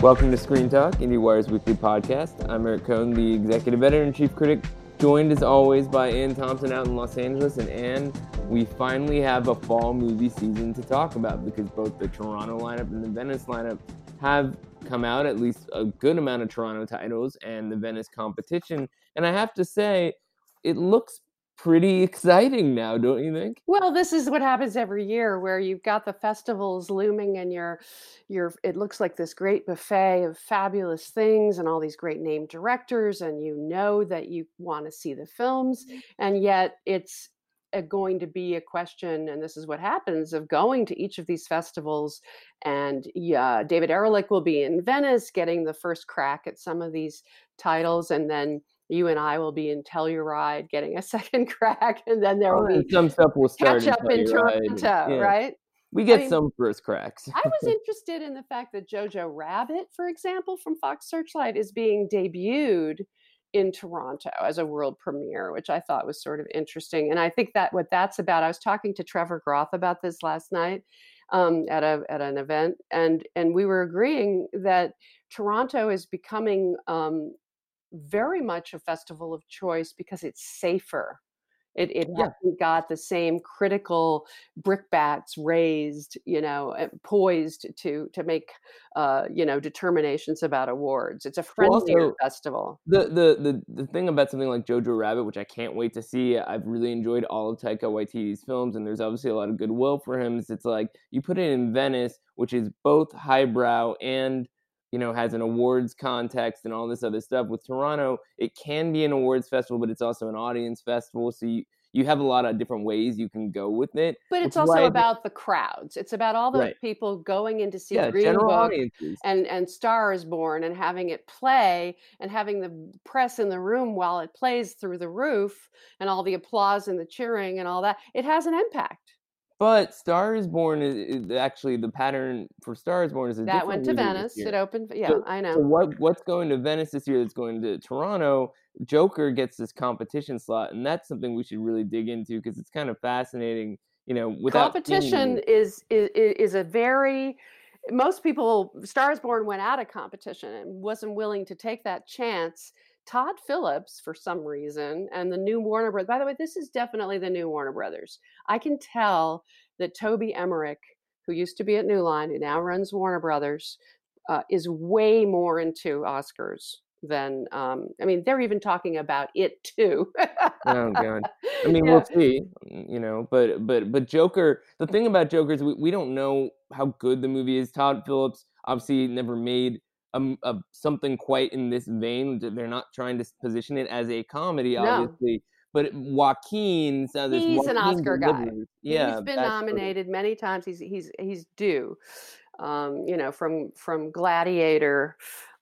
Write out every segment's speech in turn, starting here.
Welcome to Screen Talk, IndieWire's weekly podcast. I'm Eric Kohn, the executive editor and chief critic, joined as always by Anne Thompson out in Los Angeles. And Anne, we finally have a fall movie season to talk about because both the Toronto lineup and the Venice lineup have come out, at least a good amount of Toronto titles and the Venice competition. And I have to say, it looks pretty exciting now, don't you think? Well, this is what happens every year where you've got the festivals looming and you're you're it looks like this great buffet of fabulous things and all these great name directors and you know that you want to see the films mm-hmm. and yet it's a, going to be a question and this is what happens of going to each of these festivals and yeah David Ehrlich will be in Venice getting the first crack at some of these titles and then you and I will be in Telluride getting a second crack, and then there will be some stuff will start catch up in, Toronto, yeah. right? We get I mean, some first cracks. I was interested in the fact that Jojo Rabbit, for example, from Fox Searchlight, is being debuted in Toronto as a world premiere, which I thought was sort of interesting. And I think that what that's about, I was talking to Trevor Groth about this last night um, at a at an event, and and we were agreeing that Toronto is becoming um, very much a festival of choice because it's safer. It, it yeah. hasn't got the same critical brickbats raised, you know, poised to to make, uh, you know, determinations about awards. It's a friendlier also, festival. The, the the the thing about something like Jojo Rabbit, which I can't wait to see. I've really enjoyed all of Taika Waititi's films, and there's obviously a lot of goodwill for him. Is it's like you put it in Venice, which is both highbrow and you know, has an awards context and all this other stuff. With Toronto, it can be an awards festival, but it's also an audience festival. So you, you have a lot of different ways you can go with it. But it's also about the crowds. It's about all the right. people going in to see yeah, Green Book and and Star is Born and having it play and having the press in the room while it plays through the roof and all the applause and the cheering and all that. It has an impact. But Star is Born is, is, actually the pattern for Star is Born is that went to Venice. It opened. Yeah, so, I know. So what what's going to Venice this year? That's going to Toronto. Joker gets this competition slot, and that's something we should really dig into because it's kind of fascinating. You know, without competition is, is is a very most people Stars Born went out of competition and wasn't willing to take that chance Todd Phillips, for some reason, and the new Warner Brothers. By the way, this is definitely the new Warner Brothers. I can tell that Toby Emmerich, who used to be at New Line, who now runs Warner Brothers, uh, is way more into Oscars than um, I mean, they're even talking about it too. oh god. I mean, yeah. we'll see, you know, but but but Joker, the thing about Joker is we, we don't know how good the movie is. Todd Phillips obviously never made a, a, something quite in this vein. They're not trying to position it as a comedy, obviously. No. But Joaquin, so he's Joaquin an Oscar guy. Yeah, he's been nominated many times. He's he's he's due. Um, you know, from from Gladiator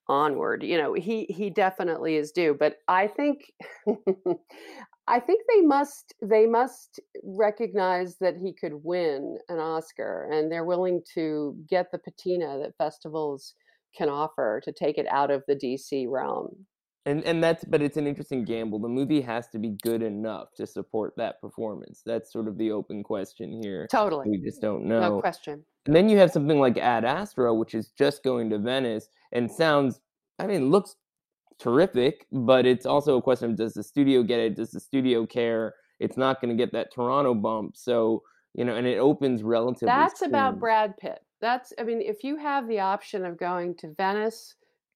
onward, you know, he he definitely is due. But I think. I think they must they must recognize that he could win an Oscar, and they're willing to get the patina that festivals can offer to take it out of the DC realm. And and that's but it's an interesting gamble. The movie has to be good enough to support that performance. That's sort of the open question here. Totally. We just don't know. No question. And then you have something like Ad Astra, which is just going to Venice and sounds I mean, looks terrific, but it's also a question of does the studio get it? Does the studio care? It's not going to get that Toronto bump. So, you know, and it opens relatively That's soon. about Brad Pitt that's i mean if you have the option of going to venice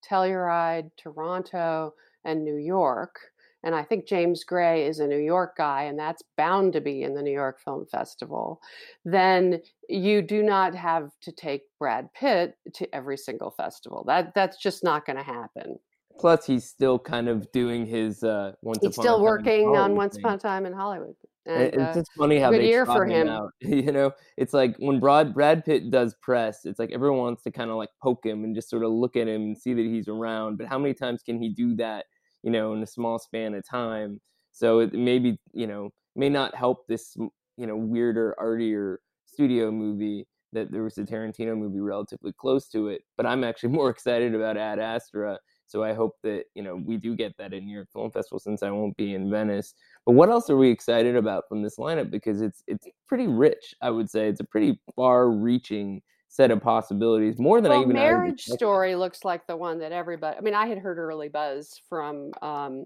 telluride toronto and new york and i think james gray is a new york guy and that's bound to be in the new york film festival then you do not have to take brad pitt to every single festival. That that's just not going to happen. Plus he's still kind of doing his uh once he's still working on once upon a time in hollywood and, it's uh, just funny how they year for him. him. out. you know, it's like when Brad Brad Pitt does press, it's like everyone wants to kind of like poke him and just sort of look at him and see that he's around. But how many times can he do that? You know, in a small span of time. So it maybe you know may not help this you know weirder, artier studio movie that there was a Tarantino movie relatively close to it. But I'm actually more excited about Ad Astra so I hope that you know we do get that in New York Film Festival since I won't be in Venice. But what else are we excited about from this lineup? Because it's it's pretty rich. I would say it's a pretty far-reaching set of possibilities more than well, I even. Marriage Story looks like the one that everybody. I mean, I had heard early buzz from um,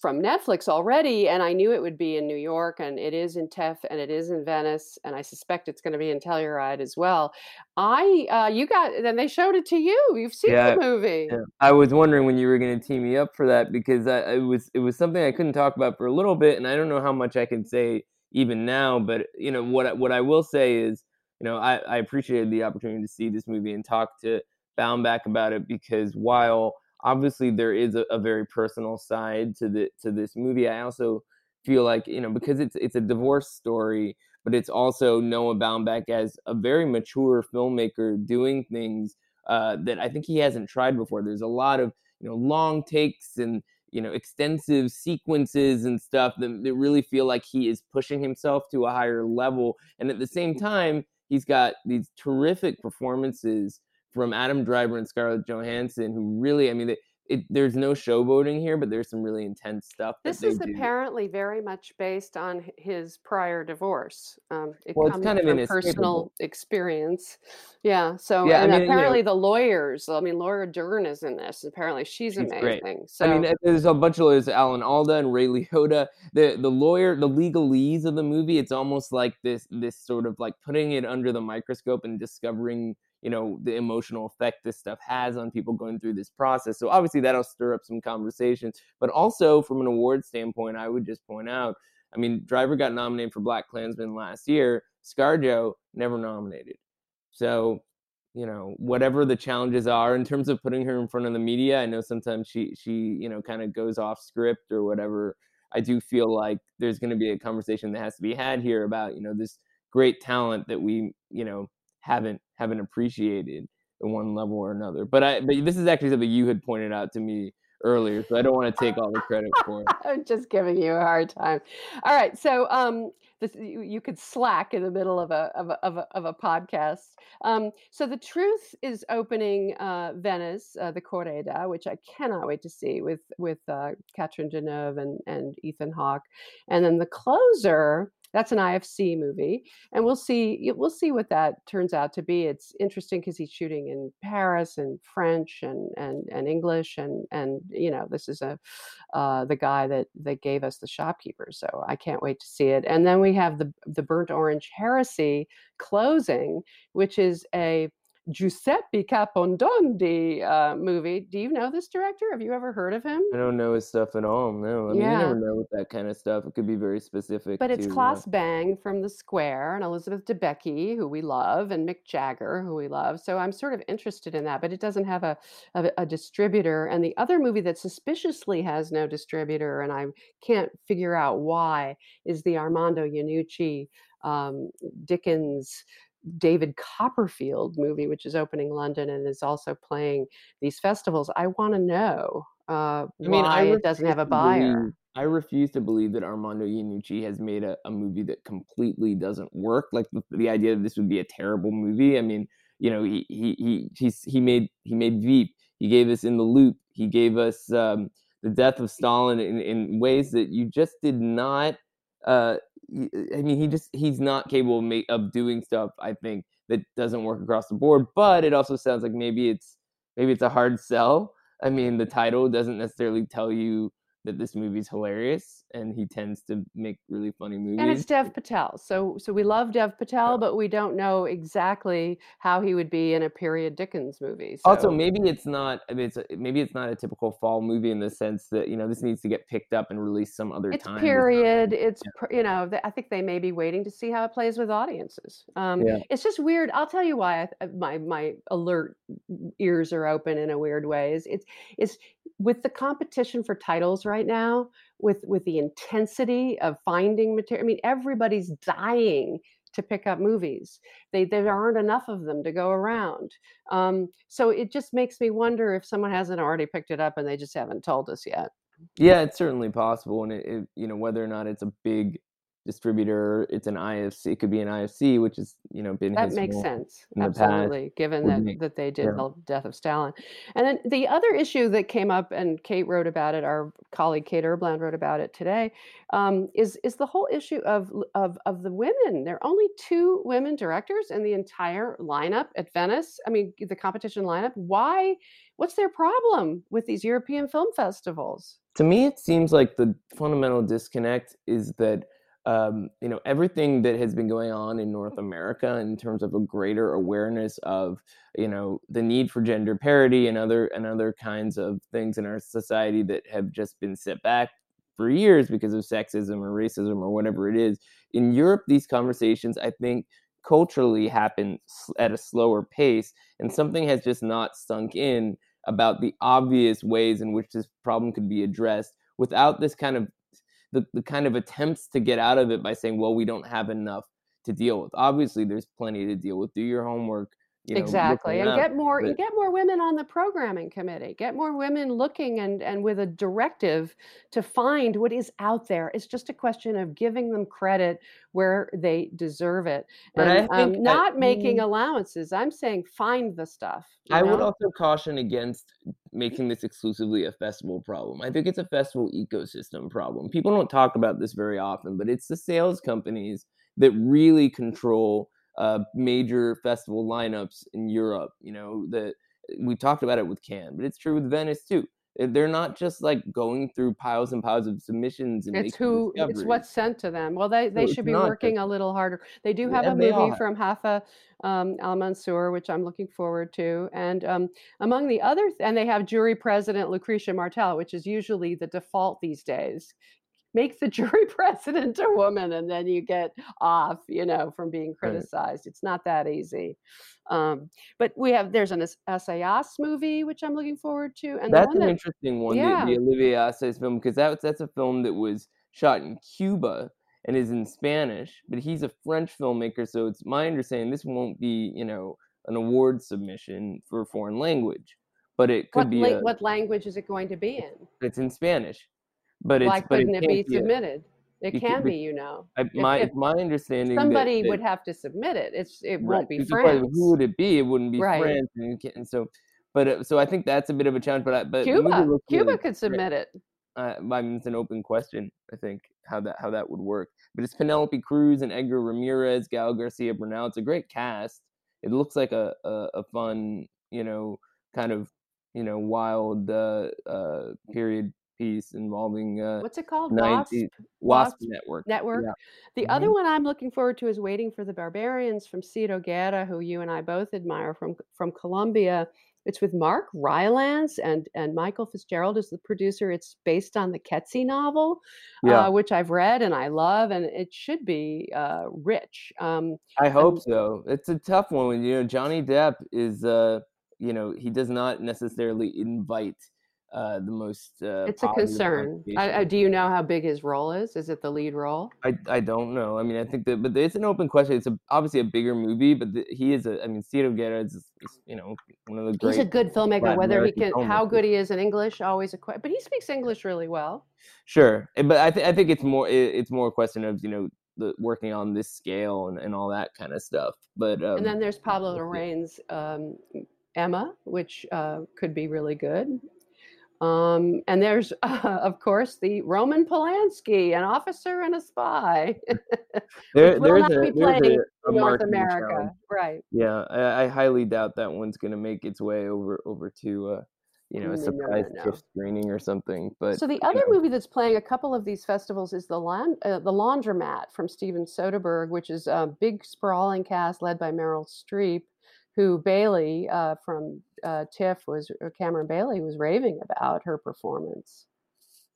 from Netflix already, and I knew it would be in New York, and it is in TIFF, and it is in Venice, and I suspect it's going to be in Telluride as well. I, uh, you got, then they showed it to you. You've seen yeah, the movie. Yeah. I was wondering when you were going to team me up for that because I, it was it was something I couldn't talk about for a little bit, and I don't know how much I can say even now. But you know what what I will say is, you know, I, I appreciated the opportunity to see this movie and talk to Baumbach about it because while obviously there is a, a, very personal side to the to this movie. I also feel like you know because it's it's a divorce story, but it's also Noah Baumbach as a very mature filmmaker doing things uh, that I think he hasn't tried before. There's a lot of you know long takes and you know extensive sequences and stuff that, that really feel like he is pushing himself to a higher level, and at the same time he's got these terrific performances from Adam Driver and Scarlett Johansson, who really, I mean, it, it, there's no showboating here, but there's some really intense stuff. This is do. apparently very much based on his prior divorce. Um, it well, comes it's kind of from personal experience. Yeah. So, yeah, and I mean, apparently you know, the lawyers. I mean, Laura Dern is in this. Apparently, she's, she's amazing. Great. So, I mean, there's a bunch of lawyers: Alan Alda and Ray Liotta. The the lawyer, the legalese of the movie. It's almost like this this sort of like putting it under the microscope and discovering you know the emotional effect this stuff has on people going through this process. So obviously that'll stir up some conversations but also from an award standpoint i would just point out i mean driver got nominated for BlacKkKlansman last year. Scarjo never nominated. So you know whatever the challenges are in terms of putting her in front of the media i know sometimes she she you know kind of goes off script or whatever. I do feel like there's going to be a conversation that has to be had here about you know this great talent that we you know haven't haven't appreciated at one level or another. But I but this is actually something you had pointed out to me earlier, so I don't want to take all the credit for it. I'm just giving you a hard time. All right, so um, this, you, could slack in the middle of a of a of a, of a podcast. Um, so the truth is opening uh, Venice, uh, the Kore-eda, which I cannot wait to see with with uh, Catherine Deneuve and and Ethan Hawke, and then the closer that's an IFC movie, and we'll see we'll see what that turns out to be. It's interesting because he's shooting in Paris and French and and and English, and and you know this is a uh, the guy that that gave us the shopkeeper. So I can't wait to see it. And then we have the the Burnt Orange Heresy closing, which is a Giuseppe Capotondi uh, movie. Do you know this director? Have you ever heard of him? I don't know his stuff at all. No, I mean, yeah. you never know with that kind of stuff. It could be very specific. But it's uh, Bang from The Square and Elizabeth Debicki, who we love, and Mick Jagger, who we love. So I'm sort of interested in that, but it doesn't have a, a, a distributor. And the other movie that suspiciously has no distributor, and I can't figure out why, is the Armando Iannucci um, Dickens David Copperfield movie, which is opening London and is also playing these festivals. I want to know uh, I mean, why it doesn't have a buyer. Believe, I refuse to believe that Armando Iannucci has made a, a movie that completely doesn't work. Like the, the, idea that this would be a terrible movie. I mean, you know, he he he he's, he made he made Veep. He gave us In the Loop. He gave us um, the Death of Stalin in, in ways that you just did not uh, I mean, he just he's not capable of, make, of doing stuff. I think that doesn't work across the board. But it also sounds like maybe it's maybe it's a hard sell. I mean, the title doesn't necessarily tell you that this movie's hilarious and he tends to make really funny movies. And it's Dev Patel. So so we love Dev Patel, but we don't know exactly how he would be in a period Dickens movie. So. Also, maybe it's not I mean it's a, maybe it's not a typical fall movie in the sense that, you know, this needs to get picked up and released some other it's time. period. It's yeah. you know, I think they may be waiting to see how it plays with audiences. Um, yeah. it's just weird. I'll tell you why I, my my alert ears are open in a weird way. Is it's it's with the competition for titles right now with with the intensity of finding material i mean everybody's dying to pick up movies. They there aren't enough of them to go around. Um, so it just makes me wonder if someone hasn't already picked it up and they just haven't told us yet. Yeah it's certainly possible and it, it you know whether or not it's a big distributor. It's an IFC. It could be an IFC, which is you know been that makes sense absolutely, given that make, that they did yeah. the death of Stalin. And then the other issue that came up, and Kate wrote about it. Our colleague Kate Erbland wrote about it today. Um, is is the whole issue of of of the women? There are only two women directors in the entire lineup at Venice. I mean, the competition lineup. Why? What's their problem with these European film festivals? To me, it seems like the fundamental disconnect is that um, you know everything that has been going on in North America in terms of a greater awareness of you know the need for gender parity and other and other kinds of things in our society that have just been set back for years because of sexism or racism or whatever it is. In Europe, these conversations I think culturally happen at a slower pace, and something has just not sunk in about the obvious ways in which this problem could be addressed without this kind of the, the kind of attempts to get out of it by saying, well, we don't have enough to deal with. Obviously, there's plenty to deal with. Do your homework. You know, exactly, and get more but, get more women on the programming committee. Get more women looking and and with a directive to find what is out there. It's just a question of giving them credit where they deserve it, but and um, not making allowances. I'm saying find the stuff. I know? would also caution against making this exclusively a festival problem. I think it's a festival ecosystem problem. People don't talk about this very often, but it's the sales companies that really control uh, major festival lineups in Europe. You know that we talked about it with Cannes, but it's true with Venice too. They're not just like going through piles and piles of submissions. And it's who it's what's sent to them. Well, they they so should be working just, a little harder. They do have a movie from Haifaa um, Al Mansour, which I'm looking forward to, and um, among the other, th- and they have jury president Lucrecia Martel, which is usually the default these days make the jury president a woman and then you get off you know from being criticized right. it's not that easy um, but we have there's an Assayas movie which i'm looking forward to and that's an that, interesting one yeah. the, the olivier assayas film because that's that's a film that was shot in cuba and is in spanish but he's a french filmmaker so it's my understanding this won't be you know an award submission for a foreign language but it could what be la- a, what language is it going to be in it's in spanish but why couldn't it, it be submitted? It can be, you know. I, my if, if my understanding somebody that, would have to submit it. It's it right, won't be France. Who would it be? It wouldn't be right. France, and, and, so, but uh, so I think that's a bit of a challenge. But I, but Cuba, Cuba really could submit it. Uh, I mean, it's an open question. I think how that how that would work. But it's Penelope Cruz and Edgar Ramirez, Gael Garcia Bernal. It's a great cast. It looks like a a, a fun, you know, kind of you know wild uh, uh, period piece involving uh, what's it called? 90, Wasp, Wasp Network. Network. Yeah. The mm-hmm. other one I'm looking forward to is Waiting for the Barbarians from Ciro Guerra, who you and I both admire from from Colombia. It's with Mark Rylance and and Michael Fitzgerald is the producer. It's based on the Coetzee novel, yeah. uh, which I've read and I love, and it should be uh, rich. Um, I hope and, so. It's a tough one. You know, Johnny Depp is. Uh, you know, he does not necessarily invite uh, the most. Uh, it's a concern. I, I, do you know how big his role is? Is it the lead role? I, I don't know. I mean, I think that, but it's an open question. It's a, obviously a bigger movie, but the, he is a. I mean, Ciro Guerra is, is, you know, one of the great. He's a good filmmaker. Whether American he can, how good he is in English, always a question. But he speaks English really well. Sure, but I think I think it's more it's more a question of you know the working on this scale and, and all that kind of stuff. But um, and then there's Pablo Larraín's um, Emma, which uh, could be really good. Um, and there's, uh, of course, the Roman Polanski, an officer and a spy. there, there's a, there's a, a North America, right? Yeah, I, I, highly doubt that one's going to make its way over over to uh, you know a surprise no, no, no. screening or something. But so the other know. movie that's playing a couple of these festivals is the Land, uh, the Laundromat from Steven Soderbergh, which is a big sprawling cast led by Meryl Streep who Bailey uh, from uh, TIFF was uh, Cameron Bailey was raving about her performance.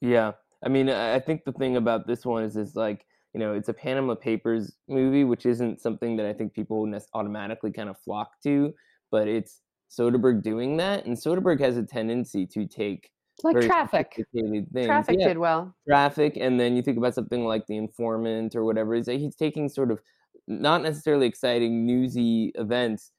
Yeah, I mean, I think the thing about this one is, is like you know, it's a Panama Papers movie, which isn't something that I think people automatically kind of flock to, but it's Soderbergh doing that, and Soderbergh has a tendency to take like traffic. Traffic yeah, did well. Traffic, and then you think about something like The Informant or whatever. Is he's taking sort of not necessarily exciting newsy events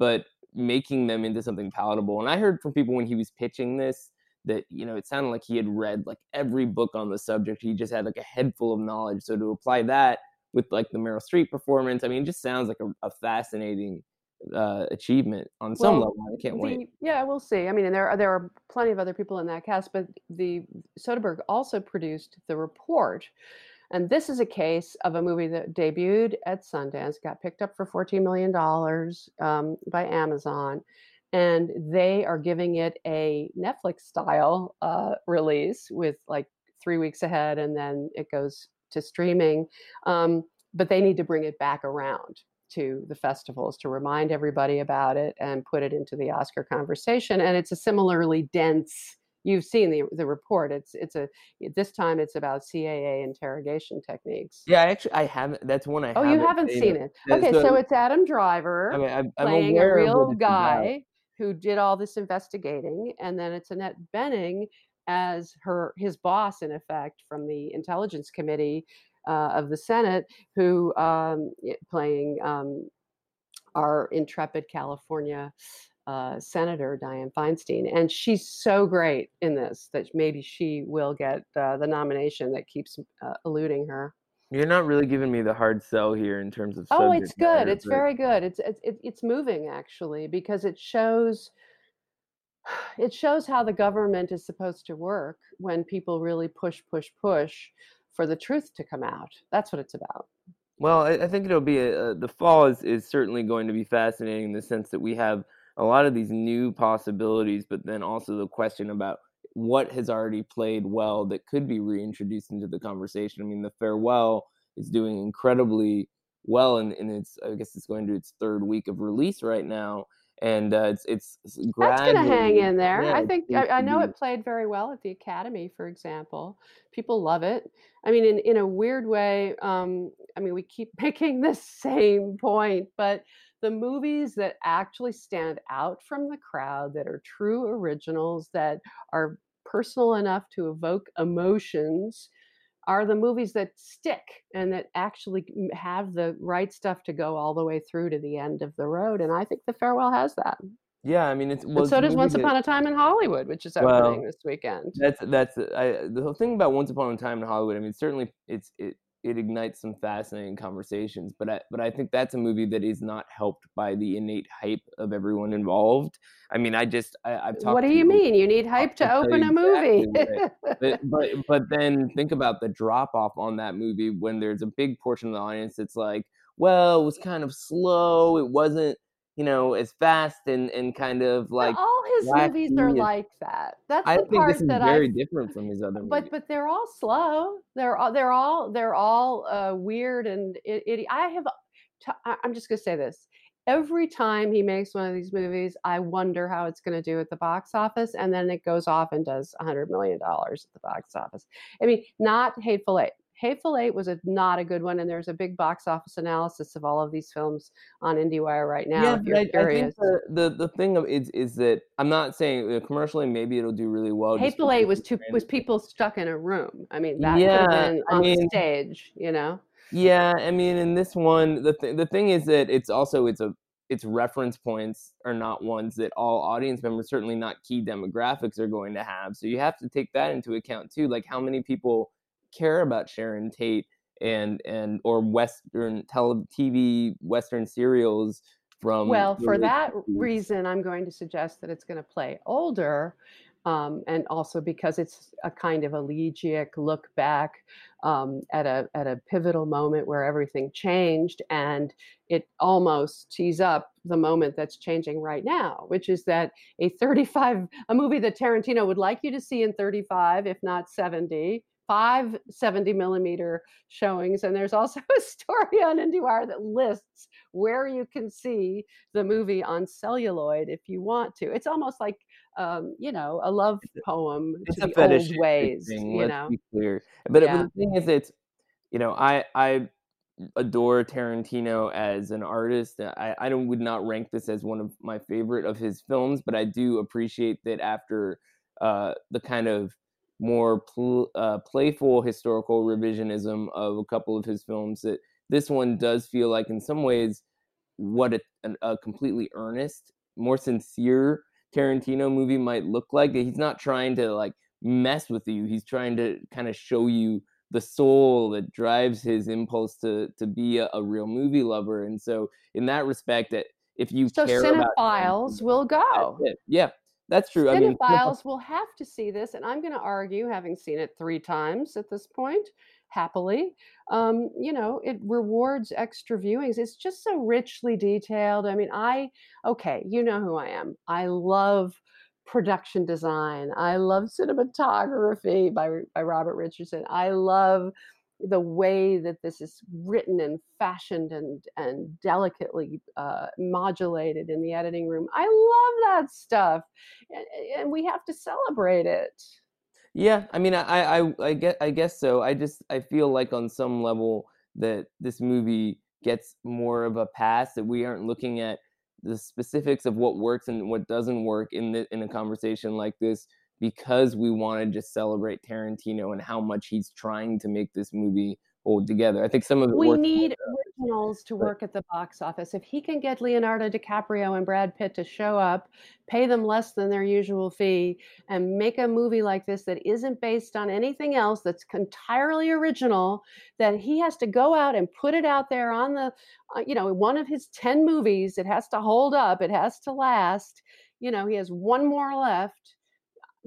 but making them into something palatable. And I heard from people when he was pitching this that you know it sounded like he had read like every book on the subject. He just had like a head full of knowledge. So to apply that with like the Meryl Streep performance, I mean, it just sounds like a, a fascinating uh, achievement on some well, level. I can't the, wait. Yeah, we'll see. I mean, and there are there are plenty of other people in that cast, but the Soderbergh also produced the report. And this is a case of a movie that debuted at Sundance, got picked up for $14 million um, by Amazon, and they are giving it a Netflix style uh, release with like three weeks ahead, and then it goes to streaming. Um, but they need to bring it back around to the festivals to remind everybody about it and put it into the Oscar conversation. And it's a similarly dense. You've seen the the report. It's it's a this time it's about CIA interrogation techniques. Yeah, actually I haven't. That's one I. Oh, haven't you haven't seen it. it. Okay, so, so, it's Adam Driver I mean, I'm, I'm playing a real guy who did all this investigating, and then it's Annette Bening as her his boss in effect from the intelligence committee uh, of the Senate who um, playing um, our intrepid California uh, Senator Dianne Feinstein, and she's so great in this that maybe she will get uh, the nomination that keeps uh, eluding her. You're not really giving me the hard sell here in terms of. Oh, it's good. Matter, it's but... very good. It's it's it's moving actually because it shows it shows how the government is supposed to work when people really push, push, push for the truth to come out. That's what it's about. Well, I, I think it'll be a, the fall is, is certainly going to be fascinating in the sense that we have a lot of these new possibilities, but then also the question about what has already played well that could be reintroduced into the conversation. I mean, the farewell is doing incredibly well, and, and it's I guess it's going to its third week of release right now and uh, it's it's, it's that's going to hang in there. Yeah, I think I, I, know it played very well at the Academy, for example. People love it. I mean, in in a weird way. Um, I mean, we keep making the same point, but the movies that actually stand out from the crowd, that are true originals, that are personal enough to evoke emotions are the movies that stick and that actually have the right stuff to go all the way through to the end of the road. And I think The Farewell has that. Yeah, I mean, it's well, so does Once Upon a Time in Hollywood, which is opening well, this weekend. That's that's I, the whole thing about Once Upon a Time in Hollywood. I mean, certainly it's it it ignites some fascinating conversations. But I, but I think that's a movie that is not helped by the innate hype of everyone involved. I mean, I just I, have talked. What do you mean? You need hype to open a movie. but, but but then think about the drop off on that movie when there's a big portion of the audience that's like, well, it was kind of slow. It wasn't you know, as fast and and kind of like but all his movies are like that. That's I the think part this is that very I, different from his other but, movies. But they're all slow. They're all they're all they're all uh, weird and it, it, I have. T- I'm just gonna say this. Every time he makes one of these movies, I wonder how it's going to do at the box office, and then it goes off and does 100 million dollars at the box office. I mean, not Hateful Eight. Hateful Eight was a, not a good one, and there's a big box office analysis of all of these films on IndieWire right now. Yeah, if you're I, curious. I think the, the, the thing of is is that I'm not saying commercially maybe it'll do really well. Hateful Eight was two was people stuck in a room. I mean that yeah, could have been on I mean, stage, you know. Yeah, I mean in this one the th- the thing is that it's also it's a its reference points are not ones that all audience members, certainly not key demographics, are going to have. So you have to take that into account too. Like how many people care about Sharon Tate and and or Western tele, TV Western serials from. Well, for that reason, I'm going to suggest that it's going to play older. Um, and also because it's a kind of elegiac look back um, at a at a pivotal moment where everything changed, and it almost tees up the moment that's changing right now, which is that a 35 a movie that Tarantino would like you to see in 35, if not 70, five 70 millimeter showings. And there's also a story on IndieWire that lists where you can see the movie on celluloid if you want to. It's almost like, um, you know, a love poem it's to the old ways. Thing, you know, be clear. But, yeah. but the thing is, it's, you know, I, I, adore Tarantino as an artist. I, I don't, would not rank this as one of my favorite of his films, but I do appreciate that after uh, the kind of more pl- uh, playful historical revisionism of a couple of his films that this one does feel like in some ways what a, a completely earnest more sincere Tarantino movie might look like. He's not trying to like mess with you. He's trying to kind of show you the soul that drives his impulse to to be a, a real movie lover. And so, in that respect, that if you so cinephiles will go. Yeah, that's true. Cinephiles I mean, will have to see this, and I'm going to argue, having seen it three times at this point, happily, um, you know, it rewards extra viewings. It's just so richly detailed. I mean, I okay, you know who I am. I love production design. I love cinematography by by Robert Richardson. I love the way that this is written and fashioned and and delicately uh, modulated in the editing room. I love that stuff, and, and, we have to celebrate it. Yeah, I mean, I, I I get I guess so. I just I feel like on some level that this movie gets more of a pass that we aren't looking at the specifics of what works and what doesn't work in the, in a conversation like this because we want to just celebrate Tarantino and how much he's trying to make this movie hold together. I think some of it we need originals to work at the box office. If he can get Leonardo DiCaprio and Brad Pitt to show up, pay them less than their usual fee, and make a movie like this that isn't based on anything else, that's entirely original, that he has to go out and put it out there on the, uh, you know, one of his 10 movies, it has to hold up, it has to last. You know, he has one more left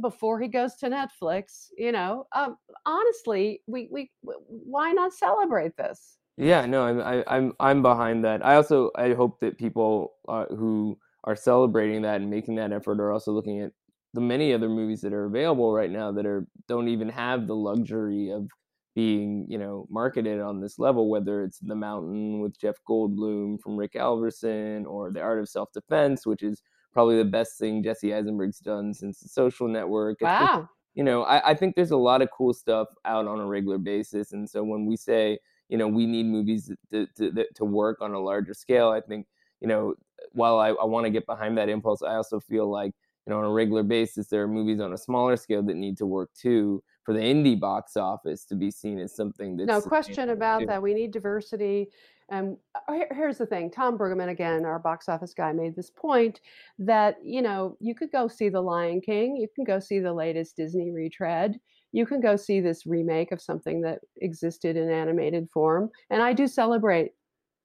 before he goes to Netflix. You know, um, honestly, we we why not celebrate this? Yeah, no, I'm I, I'm I'm behind that. I also I hope that people uh, who are celebrating that and making that effort are also looking at the many other movies that are available right now that are don't even have the luxury of being you know marketed on this level whether it's the mountain with jeff goldblum from rick alverson or the art of self-defense which is probably the best thing Jesse Eisenberg's done since the social network. It's wow. Just, you know, I, I think there's a lot of cool stuff out on a regular basis. And so when we say, you know, we need movies to, to, to work on a larger scale, I think, you know, while I, I want to get behind that impulse, I also feel like, you know, on a regular basis, there are movies on a smaller scale that need to work too for the indie box office to be seen as something that's no question about that. We need diversity. And uh, here's the thing Tom Brueggemann, again, our box office guy, made this point that, you know, you could go see The Lion King, you can go see the latest Disney retread, you can go see this remake of something that existed in animated form. And I do celebrate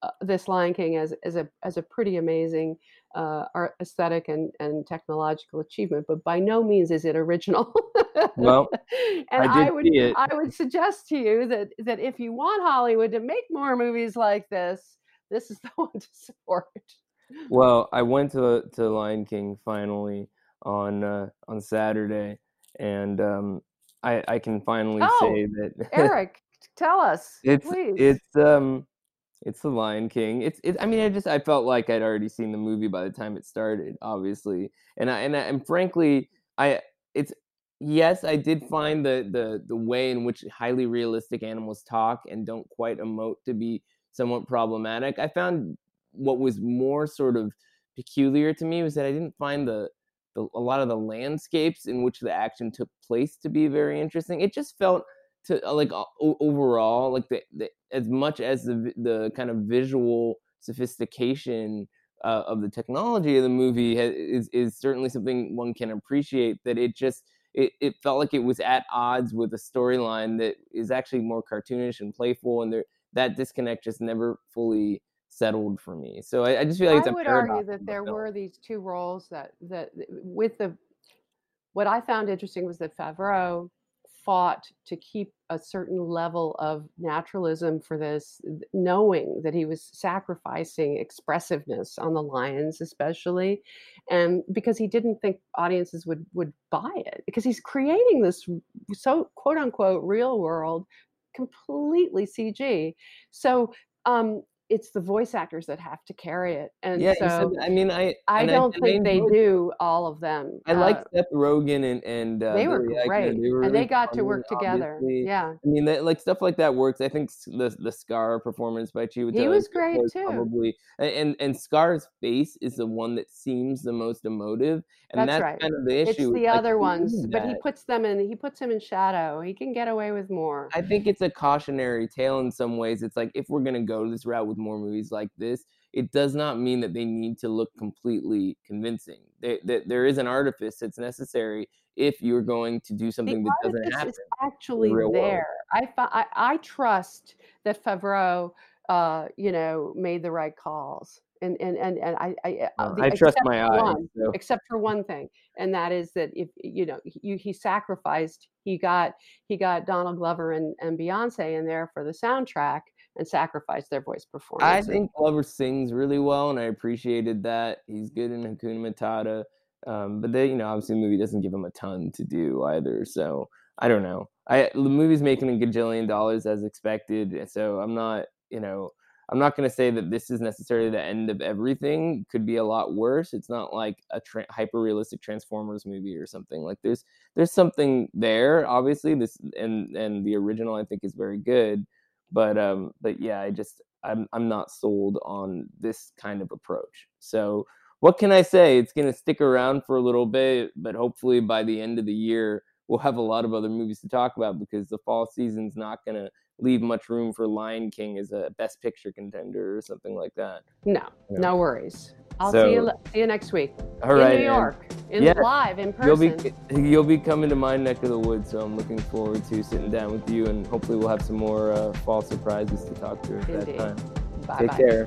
uh, this Lion King as, as, a, as a pretty amazing uh, art aesthetic and, and technological achievement, but by no means is it original. well, and I, I would I would suggest to you that that if you want Hollywood to make more movies like this, this is the one to support. Well, I went to to Lion King finally on uh, on Saturday, and um, I I can finally oh, say that Eric, tell us, it's please. it's um it's the Lion King. It's it. I mean, I just I felt like I'd already seen the movie by the time it started, obviously, and I and I, and frankly, I it's yes, I did find the the the way in which highly realistic animals talk and don't quite emote to be somewhat problematic. I found what was more sort of peculiar to me was that I didn't find the, the a lot of the landscapes in which the action took place to be very interesting. It just felt to uh, like overall like the, the as much as the the kind of visual sophistication uh, of the technology of the movie has, is is certainly something one can appreciate. That it just it, it felt like it was at odds with a storyline that is actually more cartoonish and playful, and there that disconnect just never fully settled for me. So I, I just feel like I would argue that there were these two roles that that with the what I found interesting was that Favreau fought to keep a certain level of naturalism for this, knowing that he was sacrificing expressiveness on the lions, especially, and because he didn't think audiences would would buy it, because he's creating this so quote unquote real world completely CG. So um, it's the voice actors that have to carry it. And yeah, so I mean, I I don't I, think I they do all of them. I uh, like Seth Rogen and and uh, they were great, they were and they got to work together. Obviously. Yeah, I mean, that, like stuff like that works. I think the the Scar performance by Chiwetel he was great was too. Probably, and and Scar's face is the one that seems the most emotive, and that's, that's right. kind of the issue. It's the like, other ones, but he puts them in. He puts him in shadow. He can get away with more. I think it's a cautionary tale in some ways. It's like if we're gonna go this route with more movies like this. It does not mean that they need to look completely convincing. They, they, there is an artifice that's necessary if you're going to do something the that doesn't happen. Is actually there. I, I I trust that Favreau, uh, you know, made the right calls and and and, and I I, uh, the, I trust my eyes, one, so. except for one thing, and that is that if you know he, he sacrificed, he got he got Donald Glover and and Beyonce in there for the soundtrack and sacrifice their voice performance. I think Glover sings really well, and I appreciated that. He's good in Hakuna Matata, um, but they, you know, obviously the movie doesn't give him a ton to do either. So I don't know. I the movie's making a gajillion dollars as expected, so I'm not, you know I'm not going to say that this is necessarily the end of everything. Could be a lot worse. It's not like a tra- hyper realistic Transformers movie or something. Like there's there's something there. Obviously, this and and the original I think is very good, but um but yeah, I just I'm I'm not sold on this kind of approach. So what can I say? It's going to stick around for a little bit, but hopefully by the end of the year we'll have a lot of other movies to talk about because the fall season's not going to leave much room for Lion King as a Best Picture contender or something like that. No, know? no worries. I'll so, see you see you next week. All right, in New York, in yeah, live in person. You'll be you'll be coming to my neck of the woods, so I'm looking forward to sitting down with you, and hopefully we'll have some more uh, fall surprises to talk to at Indeed. that time. Bye Take bye. care.